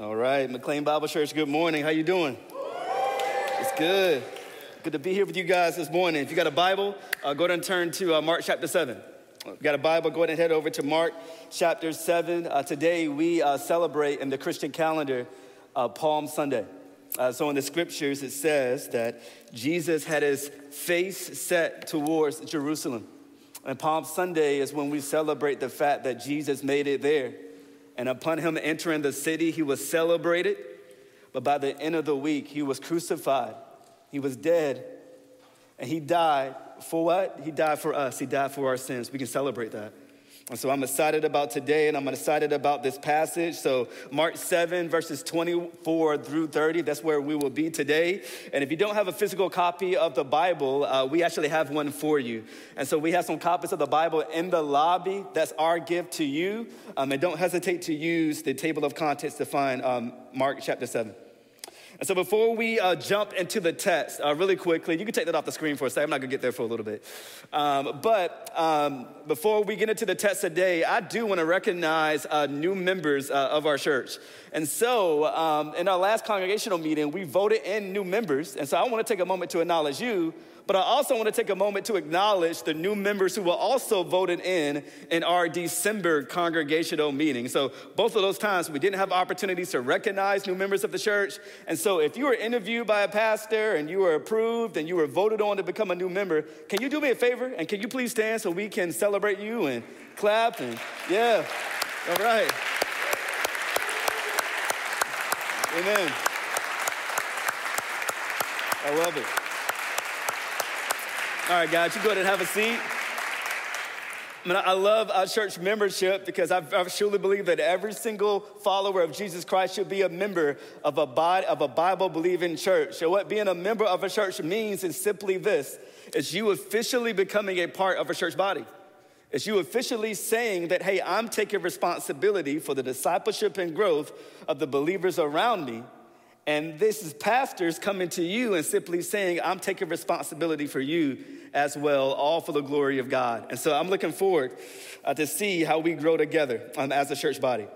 All right, McLean Bible Church, good morning. How you doing? It's good. Good to be here with you guys this morning. If you got a Bible, uh, go ahead and turn to uh, Mark chapter 7. If you got a Bible, go ahead and head over to Mark chapter 7. Uh, today we uh, celebrate in the Christian calendar uh, Palm Sunday. Uh, so in the scriptures, it says that Jesus had his face set towards Jerusalem. And Palm Sunday is when we celebrate the fact that Jesus made it there. And upon him entering the city, he was celebrated. But by the end of the week, he was crucified, he was dead, and he died for what? He died for us, he died for our sins. We can celebrate that. And so I'm excited about today and I'm excited about this passage. So, Mark 7, verses 24 through 30, that's where we will be today. And if you don't have a physical copy of the Bible, uh, we actually have one for you. And so, we have some copies of the Bible in the lobby. That's our gift to you. Um, and don't hesitate to use the table of contents to find um, Mark chapter 7. And so before we uh, jump into the text, uh, really quickly, you can take that off the screen for a second. I'm not gonna get there for a little bit. Um, but um, before we get into the text today, I do wanna recognize uh, new members uh, of our church. And so um, in our last congregational meeting, we voted in new members. And so I wanna take a moment to acknowledge you but I also want to take a moment to acknowledge the new members who were also voted in in our December congregational meeting. So, both of those times we didn't have opportunities to recognize new members of the church. And so, if you were interviewed by a pastor and you were approved and you were voted on to become a new member, can you do me a favor and can you please stand so we can celebrate you and clap and yeah, all right. Amen. I love it. All right, guys, you go ahead and have a seat. I, mean, I love our church membership because I, truly believe that every single follower of Jesus Christ should be a member of a, body, of a Bible believing church. So, what being a member of a church means is simply this it's you officially becoming a part of a church body. It's you officially saying that, hey, I'm taking responsibility for the discipleship and growth of the believers around me and this is pastors coming to you and simply saying, I'm taking responsibility for you as well, all for the glory of God. And so I'm looking forward uh, to see how we grow together um, as a church body.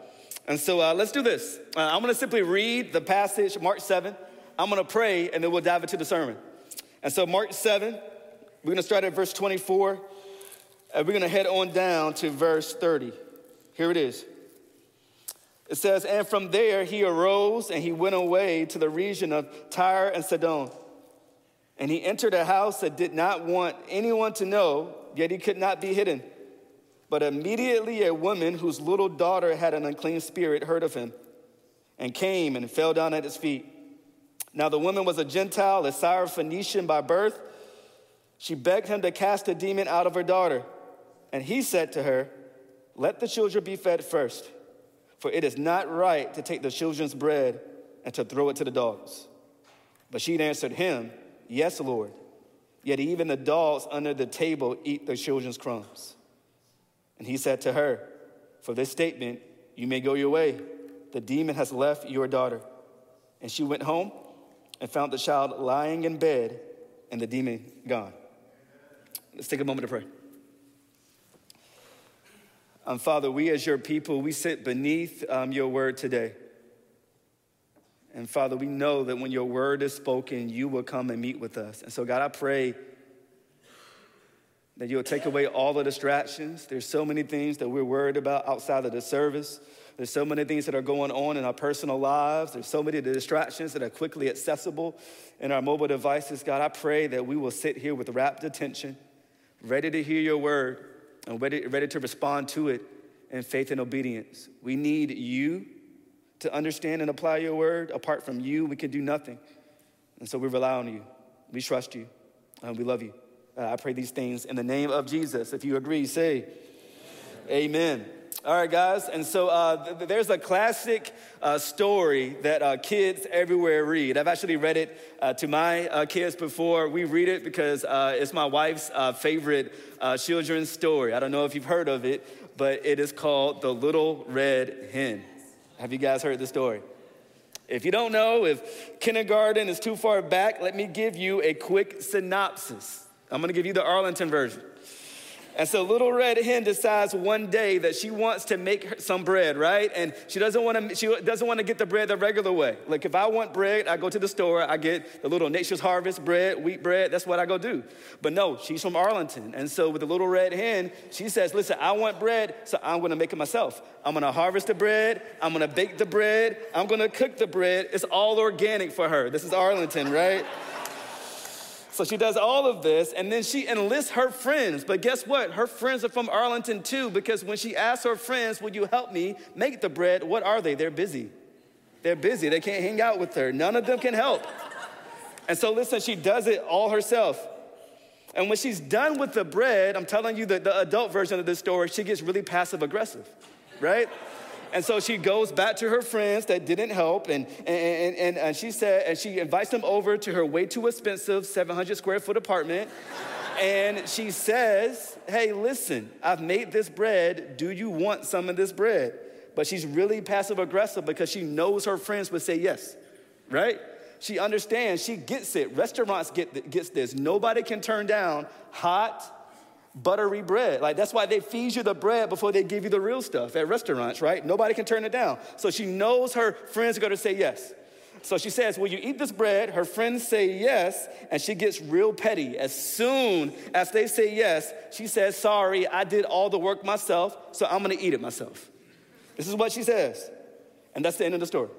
And so uh, let's do this. Uh, I'm gonna simply read the passage, Mark 7. I'm gonna pray, and then we'll dive into the sermon. And so, Mark 7, we're gonna start at verse 24, and we're gonna head on down to verse 30. Here it is. It says, And from there he arose and he went away to the region of Tyre and Sidon. And he entered a house that did not want anyone to know, yet he could not be hidden. But immediately a woman whose little daughter had an unclean spirit heard of him and came and fell down at his feet. Now the woman was a Gentile, a Syrophoenician by birth. She begged him to cast a demon out of her daughter. And he said to her, Let the children be fed first for it is not right to take the children's bread and to throw it to the dogs. But she answered him, Yes, Lord. Yet even the dogs under the table eat the children's crumbs. And he said to her, For this statement, you may go your way. The demon has left your daughter. And she went home and found the child lying in bed and the demon gone. Let's take a moment to pray. Um, Father, we as your people, we sit beneath um, your word today. And Father, we know that when your word is spoken, you will come and meet with us. And so, God, I pray that you'll take away all the distractions. There's so many things that we're worried about outside of the service. There's so many things that are going on in our personal lives. There's so many distractions that are quickly accessible in our mobile devices. God, I pray that we will sit here with rapt attention, ready to hear your word and ready, ready to respond to it in faith and obedience. We need you to understand and apply your word. Apart from you, we can do nothing. And so we rely on you. We trust you. And we love you. Uh, I pray these things in the name of Jesus. If you agree, say amen. amen. All right, guys. And so uh, th- there's a classic uh, story that uh, kids everywhere read. I've actually read it uh, to my uh, kids before. We read it because uh, it's my wife's favorite children's story. I don't know if you've heard of it, but it is called The Little Red Hen. Have you guys heard the story? If you don't know, if kindergarten is too far back, let me give you a quick synopsis. I'm gonna give you the Arlington version. And so little red hen decides one day that she wants to make some bread, right? And she doesn't want to she doesn't want to get the bread the regular way. Like if I want bread, I go to the store, I get the little Nature's Harvest bread, wheat bread, that's what I go do. But no, she's from Arlington. And so with the little red hen, she says, "Listen, I want bread, so I'm going to make it myself. I'm going to harvest the bread, I'm going to bake the bread, I'm going to cook the bread. It's all organic for her. This is Arlington, right? So she does all of this, and then she enlists her friends. But guess what? Her friends are from Arlington too, because when she asks her friends, Would you help me make the bread? What are they? They're busy. They're busy. They can't hang out with her. None of them can help. And so, listen, she does it all herself. And when she's done with the bread, I'm telling you that the adult version of this story, she gets really passive aggressive, right? And so she goes back to her friends that didn't help, and, and, and, and she said, and she invites them over to her way too expensive 700 square foot apartment. and she says, Hey, listen, I've made this bread. Do you want some of this bread? But she's really passive aggressive because she knows her friends would say yes, right? She understands, she gets it. Restaurants get gets this. Nobody can turn down hot, buttery bread. Like that's why they feed you the bread before they give you the real stuff at restaurants, right? Nobody can turn it down. So she knows her friends are going to say yes. So she says, Will you eat this bread? Her friends say yes, and she gets real petty. As soon as they say yes, she says, Sorry, I did all the work myself, so I'm gonna eat it myself. This is what she says. And that's the end of the story.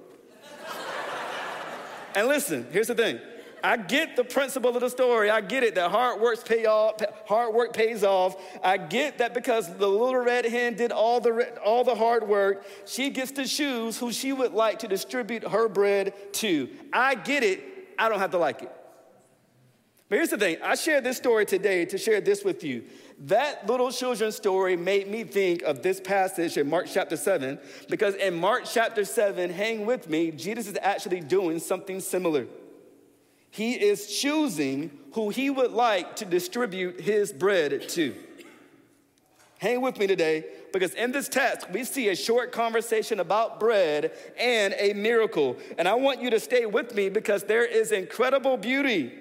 and listen, here's the thing I get the principle of the story. I get it that hard work pay off, hard work pays off. I get that because the little red hen did all the all the hard work, she gets to choose who she would like to distribute her bread to. I get it. I don't have to like it. But here's the thing. I shared this story today to share this with you. That little children's story made me think of this passage in Mark chapter 7 because in Mark chapter 7, hang with me, Jesus is actually doing something similar. He is choosing who he would like to distribute his bread to. Hang with me today because in this text, we see a short conversation about bread and a miracle. And I want you to stay with me because there is incredible beauty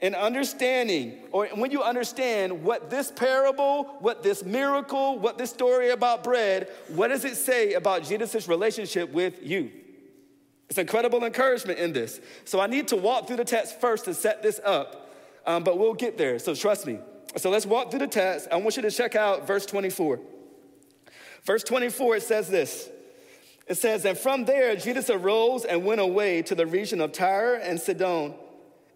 in understanding, or when you understand what this parable, what this miracle, what this story about bread, what does it say about Jesus' relationship with you? It's incredible encouragement in this. So I need to walk through the text first to set this up, um, but we'll get there. So trust me. So let's walk through the text. I want you to check out verse 24. Verse 24, it says this. It says, And from there, Jesus arose and went away to the region of Tyre and Sidon.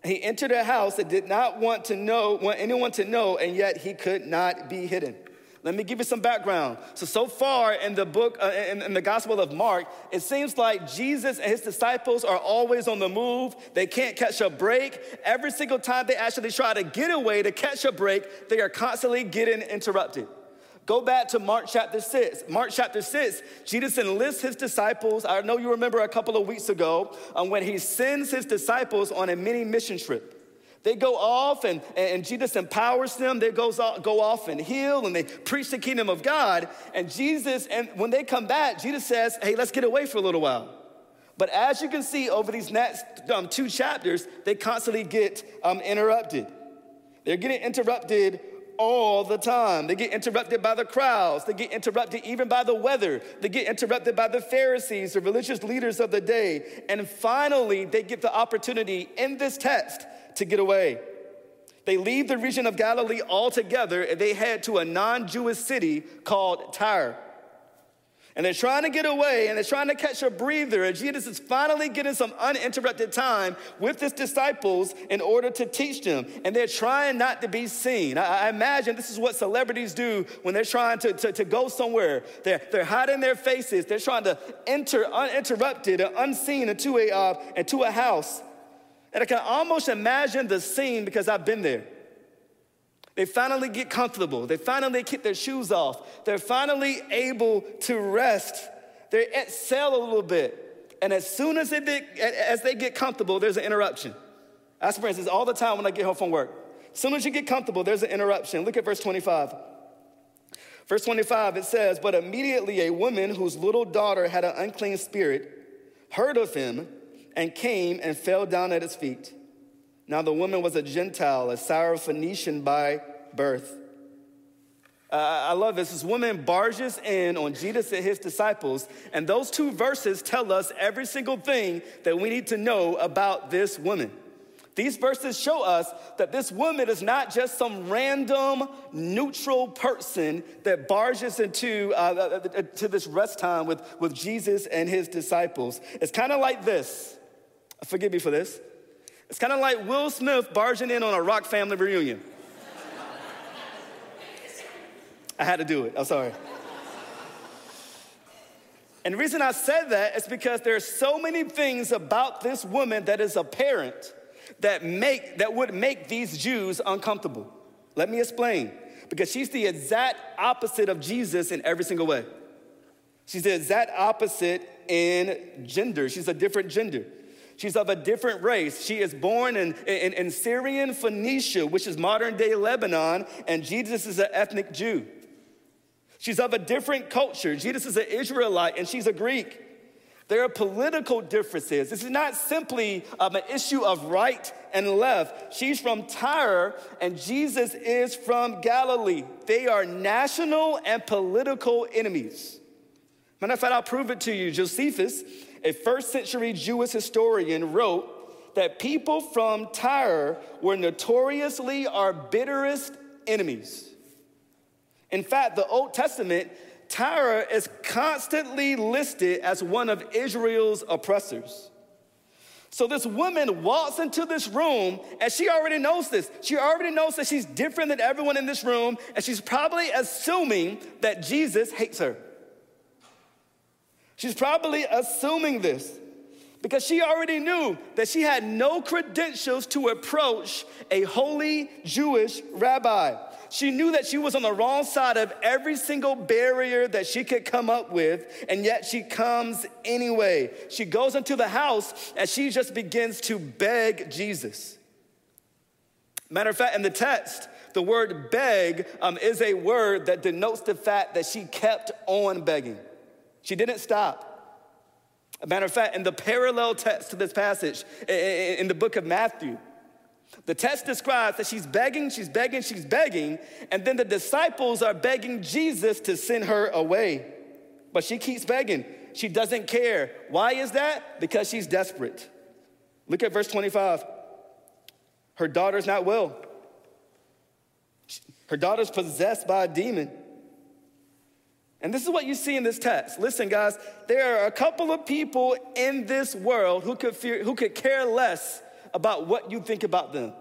He entered a house that did not want to know, want anyone to know, and yet he could not be hidden. Let me give you some background. So, so far in the book, uh, in, in, the Gospel of Mark, it seems like Jesus and his disciples are always on the move. They can't catch a break. Every single time they actually try to get away to catch a break, they are constantly getting interrupted. Go back to Mark chapter 6. Mark chapter 6, Jesus enlists his disciples. I know you remember a couple of weeks ago um, when he sends his disciples on a mini mission trip. They go off and, and Jesus empowers them. They goes off, go off and heal and they preach the kingdom of God. And Jesus, and when they come back, Jesus says, hey, let's get away for a little while. But as you can see over these next um, two chapters, they constantly get um, interrupted. They're getting interrupted all the time. They get interrupted by the crowds. They get interrupted even by the weather. They get interrupted by the Pharisees, the religious leaders of the day. And finally, they get the opportunity in this text to get away. They leave the region of Galilee altogether and they head to a non Jewish city called Tyre. And they're trying to get away and they're trying to catch a breather. And Jesus is finally getting some uninterrupted time with his disciples in order to teach them. And they're trying not to be seen. I, I imagine this is what celebrities do when they're trying to, to, to, go somewhere. They're, they're hiding their faces. They're trying to enter uninterrupted and unseen into a, uh, into a house and I can almost imagine the scene because I've been there. They finally get comfortable. They finally get their shoes off. They're finally able to rest. They exhale a little bit. And as soon as they, as they get comfortable, there's an interruption. I experience this all the time when I get home from work. As soon as you get comfortable, there's an interruption. Look at verse 25. Verse 25, it says, But immediately a woman whose little daughter had an unclean spirit heard of him and came and fell down at his feet. Now the woman was a Gentile, a Syrophoenician by birth. Uh, I love this. This woman barges in on Jesus and his disciples, and those two verses tell us every single thing that we need to know about this woman. These verses show us that this woman is not just some random neutral person that barges into uh, uh, uh, to this rest time with, with Jesus and his disciples. It's kind of like this. Forgive me for this. It's kind of like Will Smith barging in on a Rock family reunion. I had to do it. I'm sorry. And the reason I said that is because there's so many things about this woman that is apparent that make that would make these Jews uncomfortable. Let me explain. Because she's the exact opposite of Jesus in every single way. She's the exact opposite in gender. She's a different gender. She's of a different race. She is born in, in, in Syrian Phoenicia, which is modern day Lebanon, and Jesus is an ethnic Jew. She's of a different culture. Jesus is an Israelite and she's a Greek. There are political differences. This is not simply um, an issue of right and left. She's from Tyre and Jesus is from Galilee. They are national and political enemies. Matter of fact, I'll prove it to you. Josephus, a first century Jewish historian, wrote that people from Tyre were notoriously our bitterest enemies. In fact, the Old Testament, Tyre is constantly listed as one of Israel's oppressors. So this woman walks into this room and she already knows this. She already knows that she's different than everyone in this room, and she's probably assuming that Jesus hates her. She's probably assuming this because she already knew that she had no credentials to approach a holy Jewish rabbi. She knew that she was on the wrong side of every single barrier that she could come up with, and yet she comes anyway. She goes into the house and she just begins to beg Jesus. Matter of fact, in the text, the word beg um, is a word that denotes the fact that she kept on begging. She didn't stop. A matter of fact, in the parallel text to this passage in the book of Matthew, the text describes that she's begging, she's begging, she's begging, and then the disciples are begging Jesus to send her away. But she keeps begging. She doesn't care. Why is that? Because she's desperate. Look at verse 25. Her daughter's not well. Her daughter's possessed by a demon. And this is what you see in this text. Listen, guys, there are a couple of people in this world who could, fear, who could care less about what you think about them.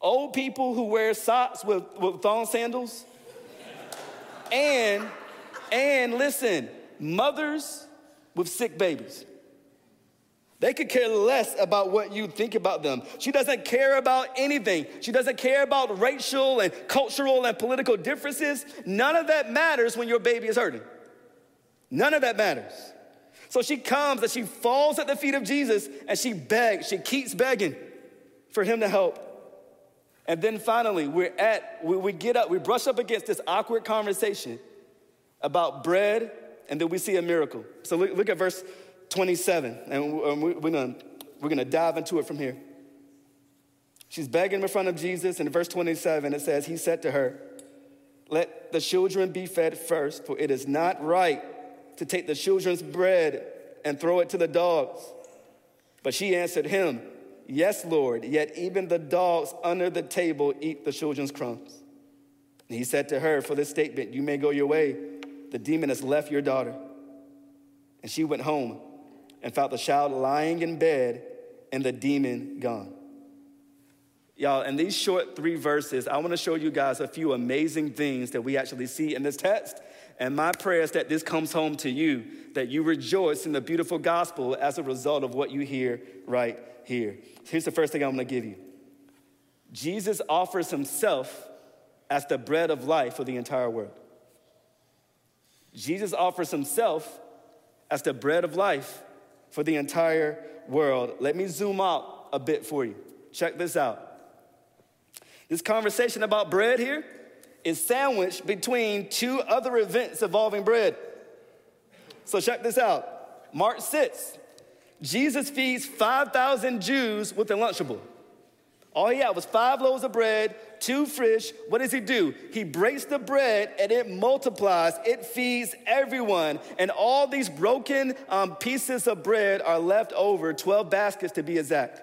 Old people who wear socks with, with thong sandals. and, and listen, mothers with sick babies. They could care less about what you think about them. She doesn't care about anything. She doesn't care about racial and cultural and political differences. None of that matters when your baby is hurting. None of that matters. So she comes and she falls at the feet of Jesus and she begs, she keeps begging for him to help. And then finally, we're at, we, we get up, we brush up against this awkward conversation about bread, and then we see a miracle. So look, look at verse 27, and we're gonna, we're gonna dive into it from here. She's begging in front of Jesus, and in verse 27, it says, He said to her, Let the children be fed first, for it is not right to take the children's bread and throw it to the dogs. But she answered him, Yes, Lord, yet even the dogs under the table eat the children's crumbs. And he said to her, For this statement, you may go your way. The demon has left your daughter. And she went home and found the child lying in bed and the demon gone. Y'all, in these short three verses, I want to show you guys a few amazing things that we actually see in this text and my prayer is that this comes home to you, that you rejoice in the beautiful gospel as a result of what you hear right here. Here's the first thing I'm gonna give you Jesus offers himself as the bread of life for the entire world. Jesus offers himself as the bread of life for the entire world. Let me zoom out a bit for you. Check this out. This conversation about bread here is sandwiched between two other events involving bread. So check this out. Mark 6, Jesus feeds 5,000 Jews with a Lunchable. All he had was five loaves of bread, two fish. What does he do? He breaks the bread and it multiplies. It feeds everyone. And all these broken um, pieces of bread are left over, 12 baskets to be exact.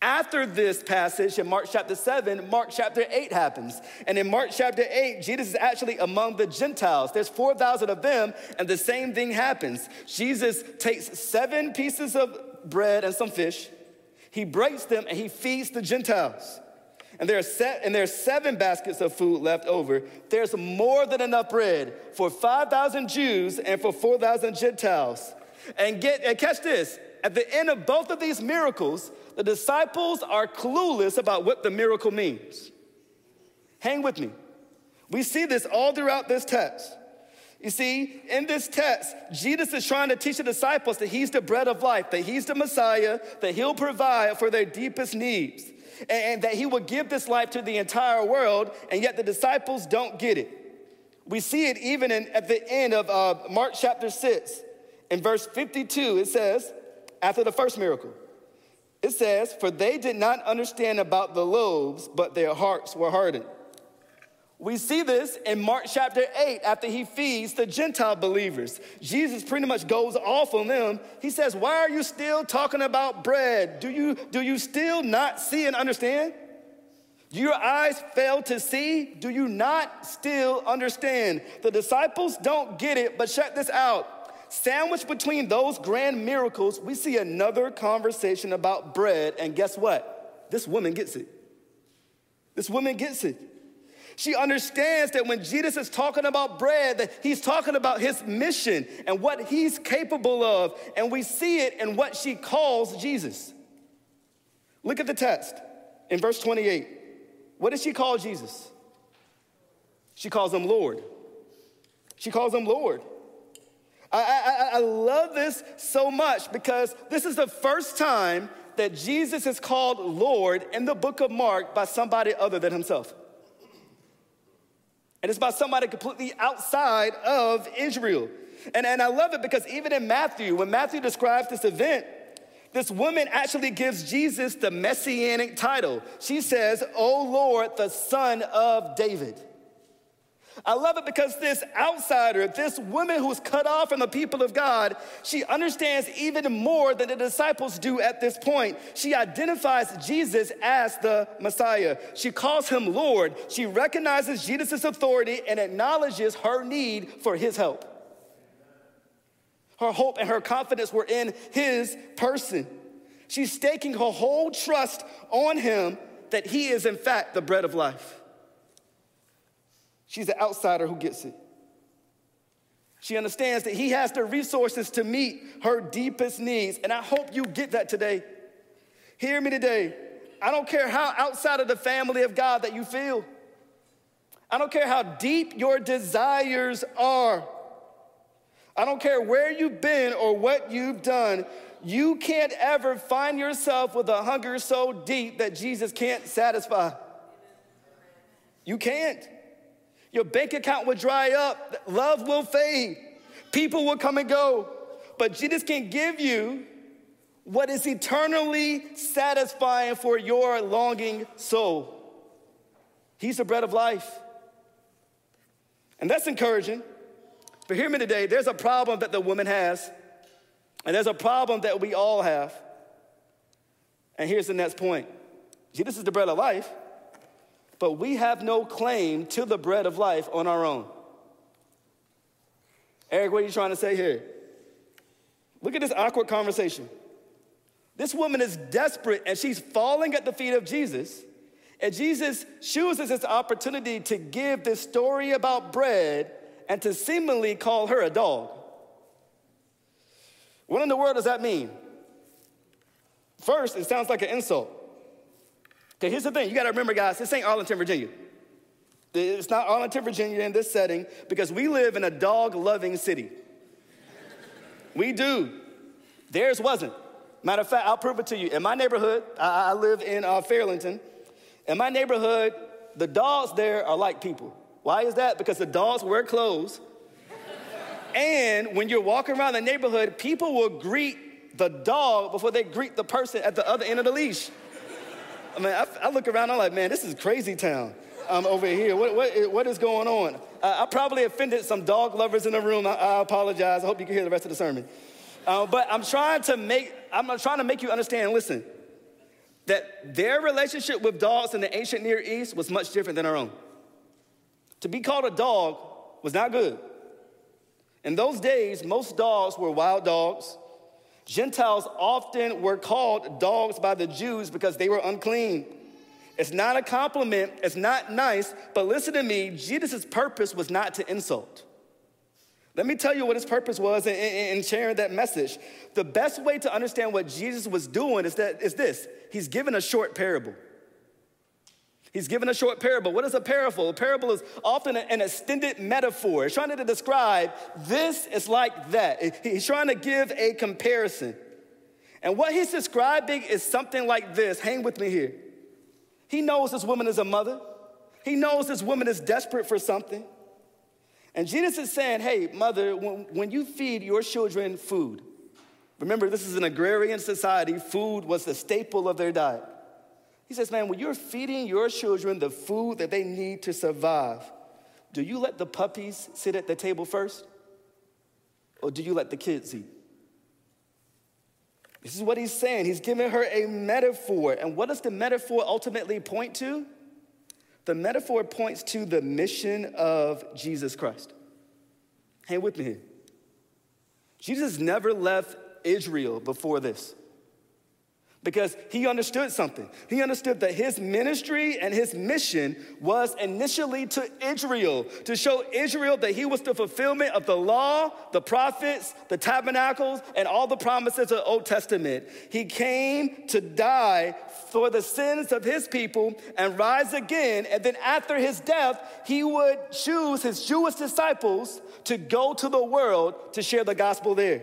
After this passage in Mark chapter 7, Mark chapter 8 happens. And in Mark chapter 8, Jesus is actually among the Gentiles. There's 4,000 of them, and the same thing happens. Jesus takes seven pieces of bread and some fish, he breaks them, and he feeds the Gentiles. And there, are set, and there are seven baskets of food left over. There's more than enough bread for 5,000 Jews and for 4,000 Gentiles. And get and catch this at the end of both of these miracles, the disciples are clueless about what the miracle means. Hang with me. We see this all throughout this text. You see, in this text, Jesus is trying to teach the disciples that he's the bread of life, that he's the Messiah, that he'll provide for their deepest needs, and, that he will give this life to the entire world, and yet the disciples don't get it. We see it even in, at the end of uh, Mark chapter 6. In verse 52, it says, after the first miracle. It says, For they did not understand about the loaves, but their hearts were hardened. We see this in Mark chapter 8 after he feeds the Gentile believers. Jesus pretty much goes off on them. He says, Why are you still talking about bread? Do you, do you still not see and understand? Do your eyes fail to see? Do you not still understand? The disciples don't get it, but check this out. Sandwiched between those grand miracles, we see another conversation about bread, and guess what? This woman gets it. This woman gets it. She understands that when Jesus is talking about bread, that he's talking about his mission and what he's capable of, and we see it in what she calls Jesus. Look at the text in verse 28. What does she call Jesus? She calls him Lord. She calls him Lord. I, I, I love this so much because this is the first time that Jesus is called Lord in the book of Mark by somebody other than himself. And it's by somebody completely outside of Israel. And, and I love it because even in Matthew, when Matthew describes this event, this woman actually gives Jesus the messianic title. She says, O Lord, the son of David. I love it because this outsider, this woman who's cut off from the people of God, she understands even more than the disciples do at this point. She identifies Jesus as the Messiah. She calls him Lord. She recognizes Jesus' authority and acknowledges her need for his help. Her hope and her confidence were in his person. She's staking her whole trust on him that he is, in fact, the bread of life. She's the outsider who gets it. She understands that he has the resources to meet her deepest needs. And I hope you get that today. Hear me today. I don't care how outside of the family of God that you feel. I don't care how deep your desires are. I don't care where you've been or what you've done. You can't ever find yourself with a hunger so deep that Jesus can't satisfy. You can't. Your bank account will dry up, love will fade, people will come and go. But Jesus can give you what is eternally satisfying for your longing soul. He's the bread of life. And that's encouraging. But hear me today there's a problem that the woman has, and there's a problem that we all have. And here's the next point Jesus is the bread of life but we have no claim to the bread of life on our own. Eric, what are you trying to say here? Look at this awkward conversation. This woman is desperate and she's falling at the feet of Jesus. And Jesus chooses this opportunity to give this story about bread and to seemingly call her a dog. What in the world does that mean? First, it sounds like an insult. Okay, here's the thing you gotta remember, guys, this ain't Arlington, Virginia. It's not Arlington, Virginia in this setting because we live in a dog loving city. we do. Theirs wasn't. Matter of fact, I'll prove it to you. In my neighborhood, I, I live in uh, Fairlington. In my neighborhood, the dogs there are like people. Why is that? Because the dogs wear clothes. and when you're walking around the neighborhood, people will greet the dog before they greet the person at the other end of the leash. I mean, I, I look around, I'm like, man, this is crazy town um, over here. What, what, what is going on? Uh, I probably offended some dog lovers in the room. I, I, apologize. I hope you can hear the rest of the sermon. Uh, but I'm trying to make, I'm trying to make you understand, listen, that their relationship with dogs in the ancient Near East was much different than our own. To be called a dog was not good. In those days, most dogs were wild dogs. Gentiles often were called dogs by the Jews because they were unclean. It's not a compliment, it's not nice, but listen to me Jesus' purpose was not to insult. Let me tell you what his purpose was in, in, in, sharing that message. The best way to understand what Jesus was doing is, that, is this He's given a short parable. He's given a short parable. What is a parable? A parable is often an extended metaphor. He's trying to describe this is like that. He's trying to give a comparison. And what he's describing is something like this. Hang with me here. He knows this woman is a mother. He knows this woman is desperate for something. And Jesus is saying, hey, mother, when, when you feed your children food, remember this is an agrarian society, food was the staple of their diet. He says, man, when you're feeding your children the food that they need to survive, do you let the puppies sit at the table first? Or do you let the kids eat? This is what he's saying. He's giving her a metaphor. And what does the metaphor ultimately point to? The metaphor points to the mission of Jesus Christ. Hang with me here. Jesus never left Israel before this because he understood something. He understood that his ministry and his mission was initially to Israel, to show Israel that he was the fulfillment of the law, the prophets, the tabernacles, and all the promises of the Old Testament. He came to die for the sins of his people and rise again. And then after his death, he would choose his Jewish disciples to go to the world to share the gospel there.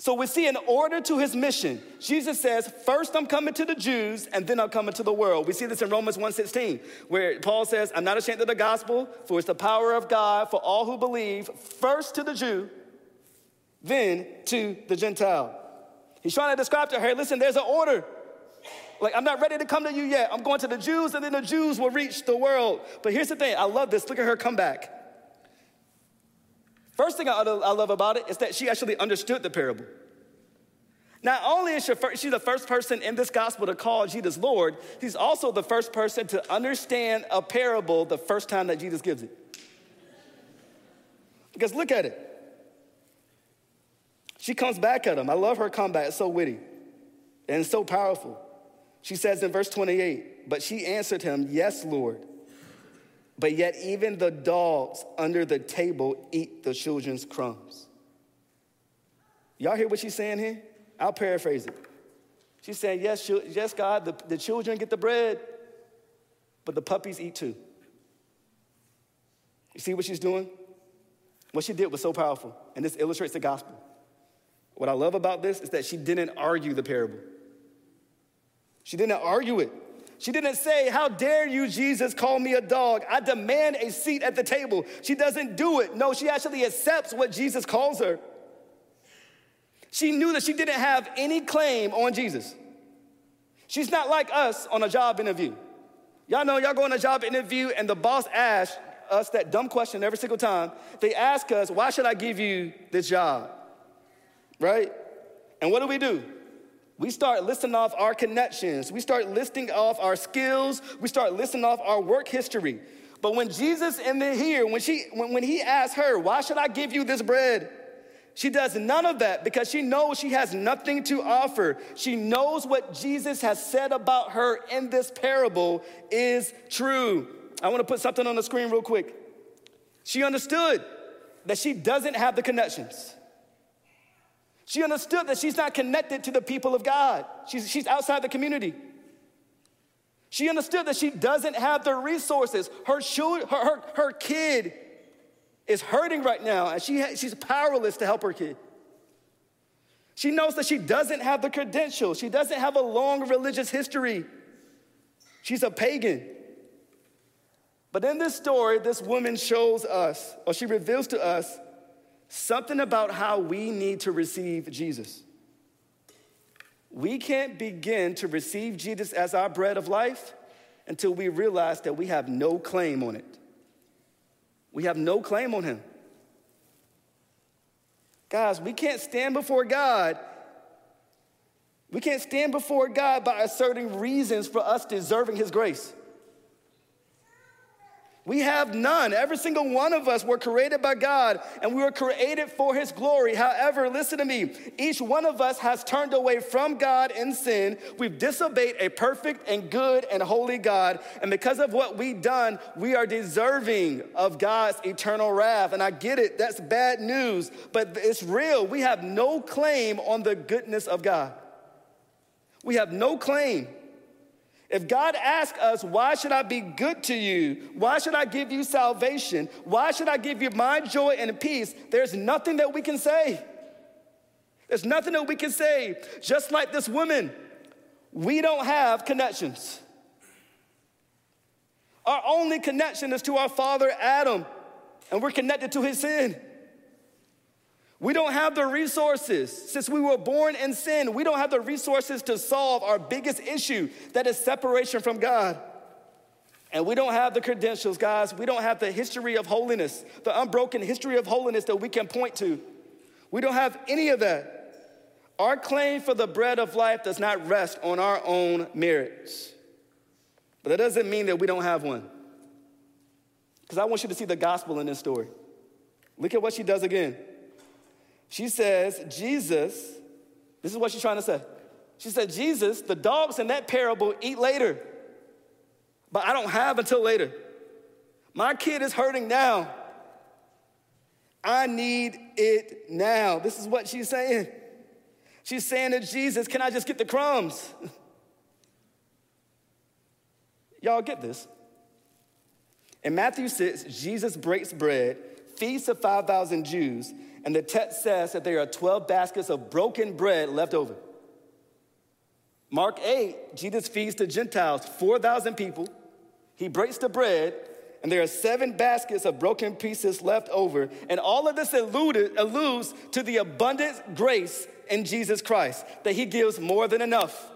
So we see in order to his mission, Jesus says, first I'm coming to the Jews and then I'm coming to the world. We see this in Romans 1:16, where Paul says, I'm not ashamed of the gospel, for it's the power of God for all who believe, first to the Jew, then to the Gentile. He's trying to describe to her, listen, there's an order. Like, I'm not ready to come to you yet. I'm going to the Jews, and then the Jews will reach the world. But here's the thing I love this. Look at her come back. First thing I, love about it is that she actually understood the parable. Not only is she, she the first person in this gospel to call Jesus Lord, he's also the first person to understand a parable the first time that Jesus gives it. Because look at it. She comes back at him. I love her comeback. It's so witty and so powerful. She says in verse 28, but she answered him, Yes, Lord. But yet, even the dogs under the table eat the children's crumbs. Y'all hear what she's saying here? I'll paraphrase it. She's saying, Yes, yes God, the, the children get the bread, but the puppies eat too. You see what she's doing? What she did was so powerful, and this illustrates the gospel. What I love about this is that she didn't argue the parable. She didn't argue it. She didn't say, How dare you, Jesus, call me a dog? I demand a seat at the table. She doesn't do it. No, she actually accepts what Jesus calls her. She knew that she didn't have any claim on Jesus. She's not like us on a job interview. Y'all know, y'all go on a job interview and the boss asks us that dumb question every single time. They ask us, Why should I give you this job? Right? And what do we do? We start listing off our connections. We start listing off our skills. We start listing off our work history. But when Jesus in the here, when she when, when he asked her, why should I give you this bread? She does none of that because she knows she has nothing to offer. She knows what Jesus has said about her in this parable is true. I want to put something on the screen real quick. She understood that she doesn't have the connections. She understood that she's not connected to the people of God, she's, she's outside the community. She understood that she doesn't have the resources. Her, her, her, her kid is hurting right now, and she ha- she's powerless to help her kid. She knows that she doesn't have the credentials, she doesn't have a long religious history. She's a pagan. But in this story, this woman shows us, or she reveals to us, something about how we need to receive Jesus. We can't begin to receive Jesus as our bread of life until we realize that we have no claim on it. We have no claim on him. Guys, we can't stand before God. We can't stand before God by asserting reasons for us deserving his grace. We have none. Every single one of us were created by God and we were created for His glory. However, listen to me, each one of us has turned away from God in sin. We've disobeyed a perfect and good and holy God. And because of what we've done, we are deserving of God's eternal wrath. And I get it, that's bad news, but it's real. We have no claim on the goodness of God. We have no claim. If God asks us, why should I be good to you? Why should I give you salvation? Why should I give you my joy and peace? There's nothing that we can say. There's nothing that we can say. Just like this woman, we don't have connections. Our only connection is to our father Adam, and we're connected to his sin. We don't have the resources. Since we were born in sin, we don't have the resources to solve our biggest issue that is separation from God. And we don't have the credentials, guys. We don't have the history of holiness, the unbroken history of holiness that we can point to. We don't have any of that. Our claim for the bread of life does not rest on our own merits. But that doesn't mean that we don't have one. Because I want you to see the gospel in this story. Look at what she does again. She says, Jesus, this is what she's trying to say. She said, Jesus, the dogs in that parable eat later, but I don't have until later. My kid is hurting now. I need it now. This is what she's saying. She's saying to Jesus, Can I just get the crumbs? Y'all get this? In Matthew 6, Jesus breaks bread, feeds the 5,000 Jews, and the text says that there are 12 baskets of broken bread left over. Mark 8, Jesus feeds the Gentiles, 4,000 people. He breaks the bread, and there are seven baskets of broken pieces left over. And all of this alluded, alludes to the abundant grace in Jesus Christ, that He gives more than enough.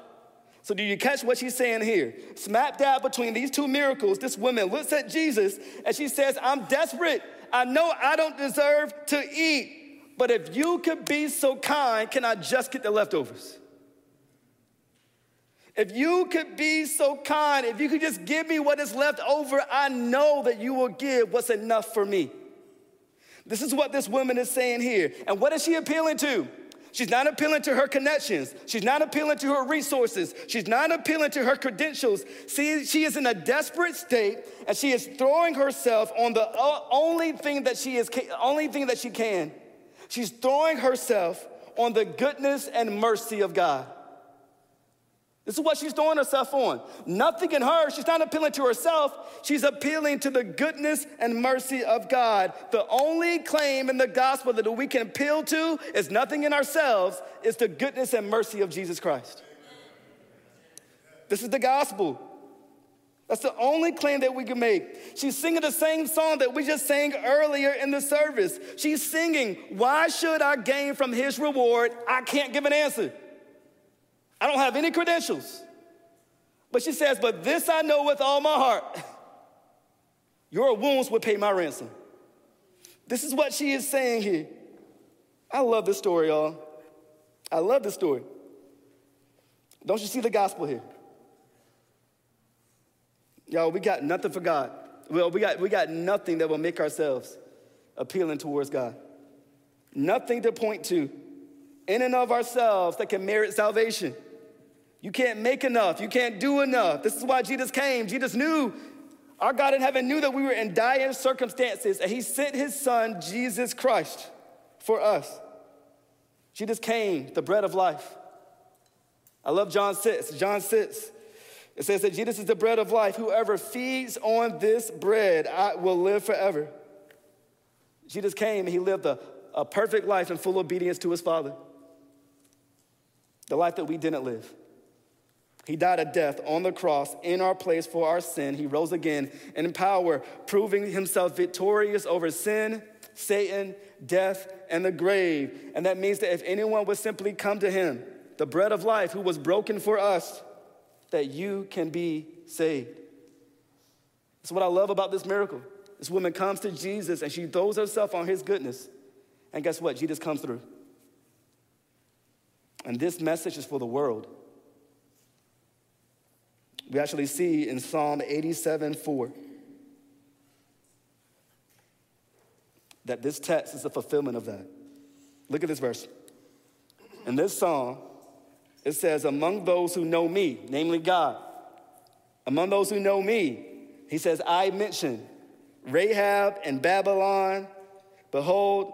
So, do you catch what she's saying here? Smack dab between these two miracles, this woman looks at Jesus and she says, I'm desperate. I know I don't deserve to eat, but if you could be so kind, can I just get the leftovers? If you could be so kind, if you could just give me what is left over, I know that you will give what's enough for me. This is what this woman is saying here. And what is she appealing to? She's not appealing to her connections. She's not appealing to her resources. She's not appealing to her credentials. See, she is in a desperate state and she is throwing herself on the uh, only thing that she is only thing that she can. She's throwing herself on the goodness and mercy of God. This is what she's throwing herself on. Nothing in her, she's not appealing to herself, she's appealing to the goodness and mercy of God. The only claim in the gospel that we can appeal to is nothing in ourselves, it's the goodness and mercy of Jesus Christ. This is the gospel. That's the only claim that we can make. She's singing the same song that we just sang earlier in the service. She's singing, Why should I gain from his reward? I can't give an answer. I don't have any credentials. But she says, But this I know with all my heart your wounds will pay my ransom. This is what she is saying here. I love this story, y'all. I love this story. Don't you see the gospel here? Y'all, we got nothing for God. Well, we got, we got nothing that will make ourselves appealing towards God. Nothing to point to in and of ourselves that can merit salvation. You can't make enough. You can't do enough. This is why Jesus came. Jesus knew, our God in heaven knew that we were in dire circumstances, and He sent His Son, Jesus Christ, for us. Jesus came, the bread of life. I love John 6. John 6. It says that Jesus is the bread of life. Whoever feeds on this bread I will live forever. Jesus came and he lived a, a perfect life in full obedience to his Father. The life that we didn't live. He died a death on the cross in our place for our sin. He rose again in power, proving himself victorious over sin, Satan, death, and the grave. And that means that if anyone would simply come to him the bread of life, who was broken for us, that you can be saved. That's what I love about this miracle. This woman comes to Jesus and she throws herself on his goodness. And guess what? Jesus comes through. And this message is for the world. We actually see in Psalm 87 4 that this text is the fulfillment of that. Look at this verse. In this psalm, it says, Among those who know me, namely God, among those who know me, he says, I mention Rahab and Babylon, behold,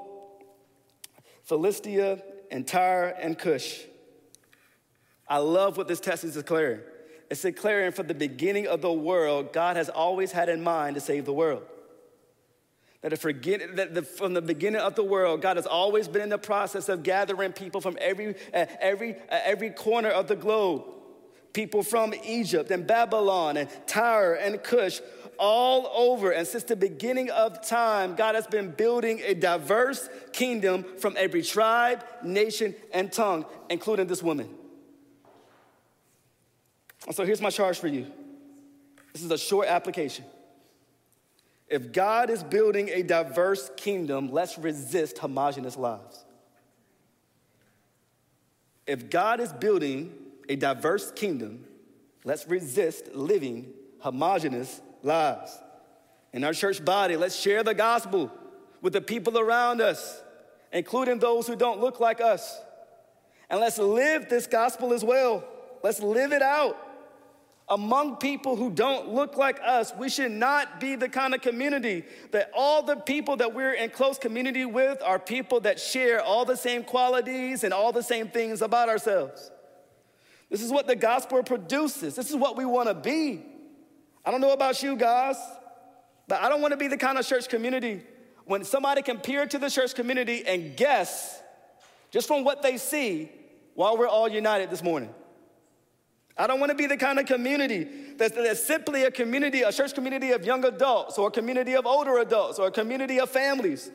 Philistia and Tyre and Cush. I love what this text is declaring. It's declaring from the beginning of the world, God has always had in mind to save the world. That, forget, that the, from the beginning of the world, God has always been in the process of gathering people from every, uh, every, uh, every corner of the globe. People from Egypt and Babylon and Tyre and Cush, all over. And since the beginning of time, God has been building a diverse kingdom from every tribe, nation, and tongue, including this woman. And so here's my charge for you this is a short application. If God is building a diverse kingdom, let's resist homogenous lives. If God is building a diverse kingdom, let's resist living homogenous lives. In our church body, let's share the gospel with the people around us, including those who don't look like us. And let's live this gospel as well. Let's live it out among people who don't look like us. We should not be the kind of community that all the people that we're in close community with are people that share all the same qualities and all the same things about ourselves. This is what the gospel produces. This is what we want to be. I don't know about you guys, but I don't want to be the kind of church community when somebody can peer to the church community and guess just from what they see while we're all united this morning. I don't want to be the kind of community that's, that's, simply a community, a church community of young adults or a community of older adults or a community of families.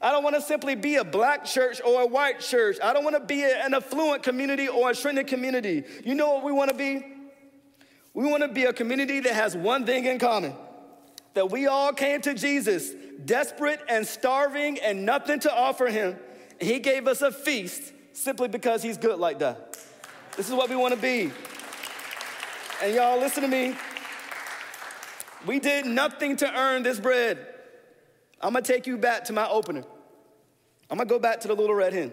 I don't want to simply be a black church or a white church. I don't want to be an affluent community or a trending community. You know what we want to be? We want to be a community that has one thing in common that we all came to Jesus desperate and starving and nothing to offer him. He gave us a feast simply because he's good like that. This is what we want to be. And y'all, listen to me. We did nothing to earn this bread. I'm gonna take you back to my opener. I'm gonna go back to the little red hen.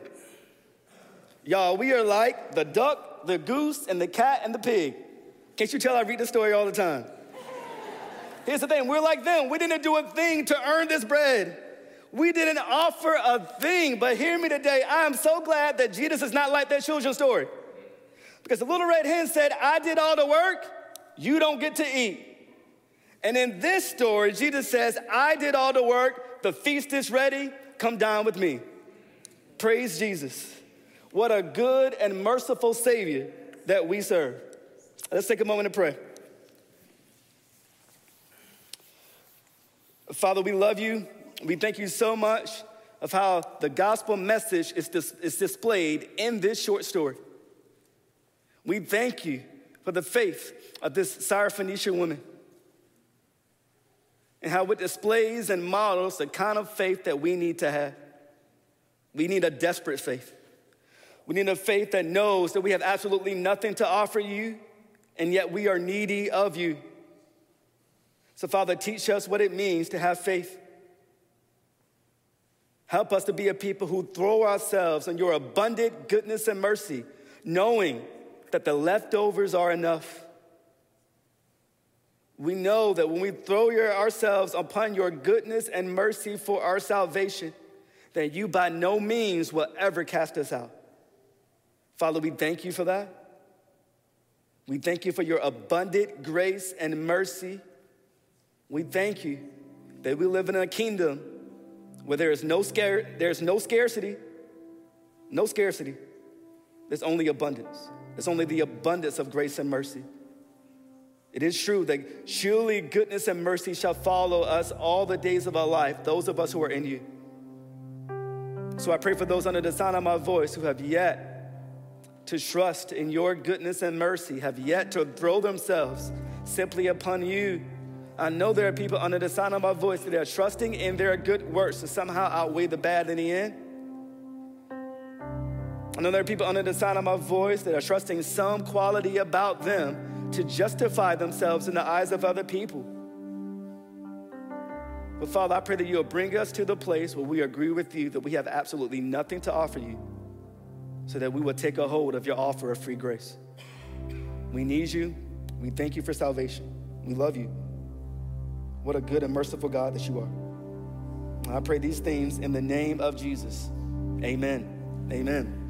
Y'all, we are like the duck, the goose, and the cat and the pig. Can't you tell I read this story all the time? Here's the thing we're like them. We didn't do a thing to earn this bread. We didn't offer a thing, but hear me today. I am so glad that Jesus is not like that children's story. Because the little red hen said, I did all the work, you don't get to eat. And in this story, Jesus says, I did all the work, the feast is ready, come down with me. Praise Jesus. What a good and merciful Savior that we serve. Let's take a moment to pray. Father, we love you. We thank you so much of how the gospel message is, dis- is displayed in this short story. We thank you for the faith of this Syrophoenician woman and how it displays and models the kind of faith that we need to have. We need a desperate faith. We need a faith that knows that we have absolutely nothing to offer you, and yet we are needy of you. So, Father, teach us what it means to have faith. Help us to be a people who throw ourselves on your abundant goodness and mercy, knowing that the leftovers are enough. We know that when we throw your, ourselves upon your goodness and mercy for our salvation, that you by no means will ever cast us out. Father, we thank you for that. We thank you for your abundant grace and mercy. We thank you that we live in a kingdom where there is no there's no scarcity, no scarcity. There's only abundance. It's only the abundance of grace and mercy. It is true that surely goodness and mercy shall follow us all the days of our life, those of us who are in you. So I pray for those under the sound of my voice who have yet to trust in your goodness and mercy have yet to throw themselves simply upon you. I know there are people under the sound of my voice that are trusting in their good works to somehow outweigh the bad in the end. I know there are people under the sound of my voice that are trusting some quality about them to justify themselves in the eyes of other people. But Father, I pray that you'll bring us to the place where we agree with you that we have absolutely nothing to offer you so that we will take a hold of your offer of free grace. We need you. We thank you for salvation. We love you. What a good and merciful God that you are. I pray these things in the name of Jesus. Amen. Amen.